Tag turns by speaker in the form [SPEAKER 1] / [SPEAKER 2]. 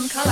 [SPEAKER 1] skin color.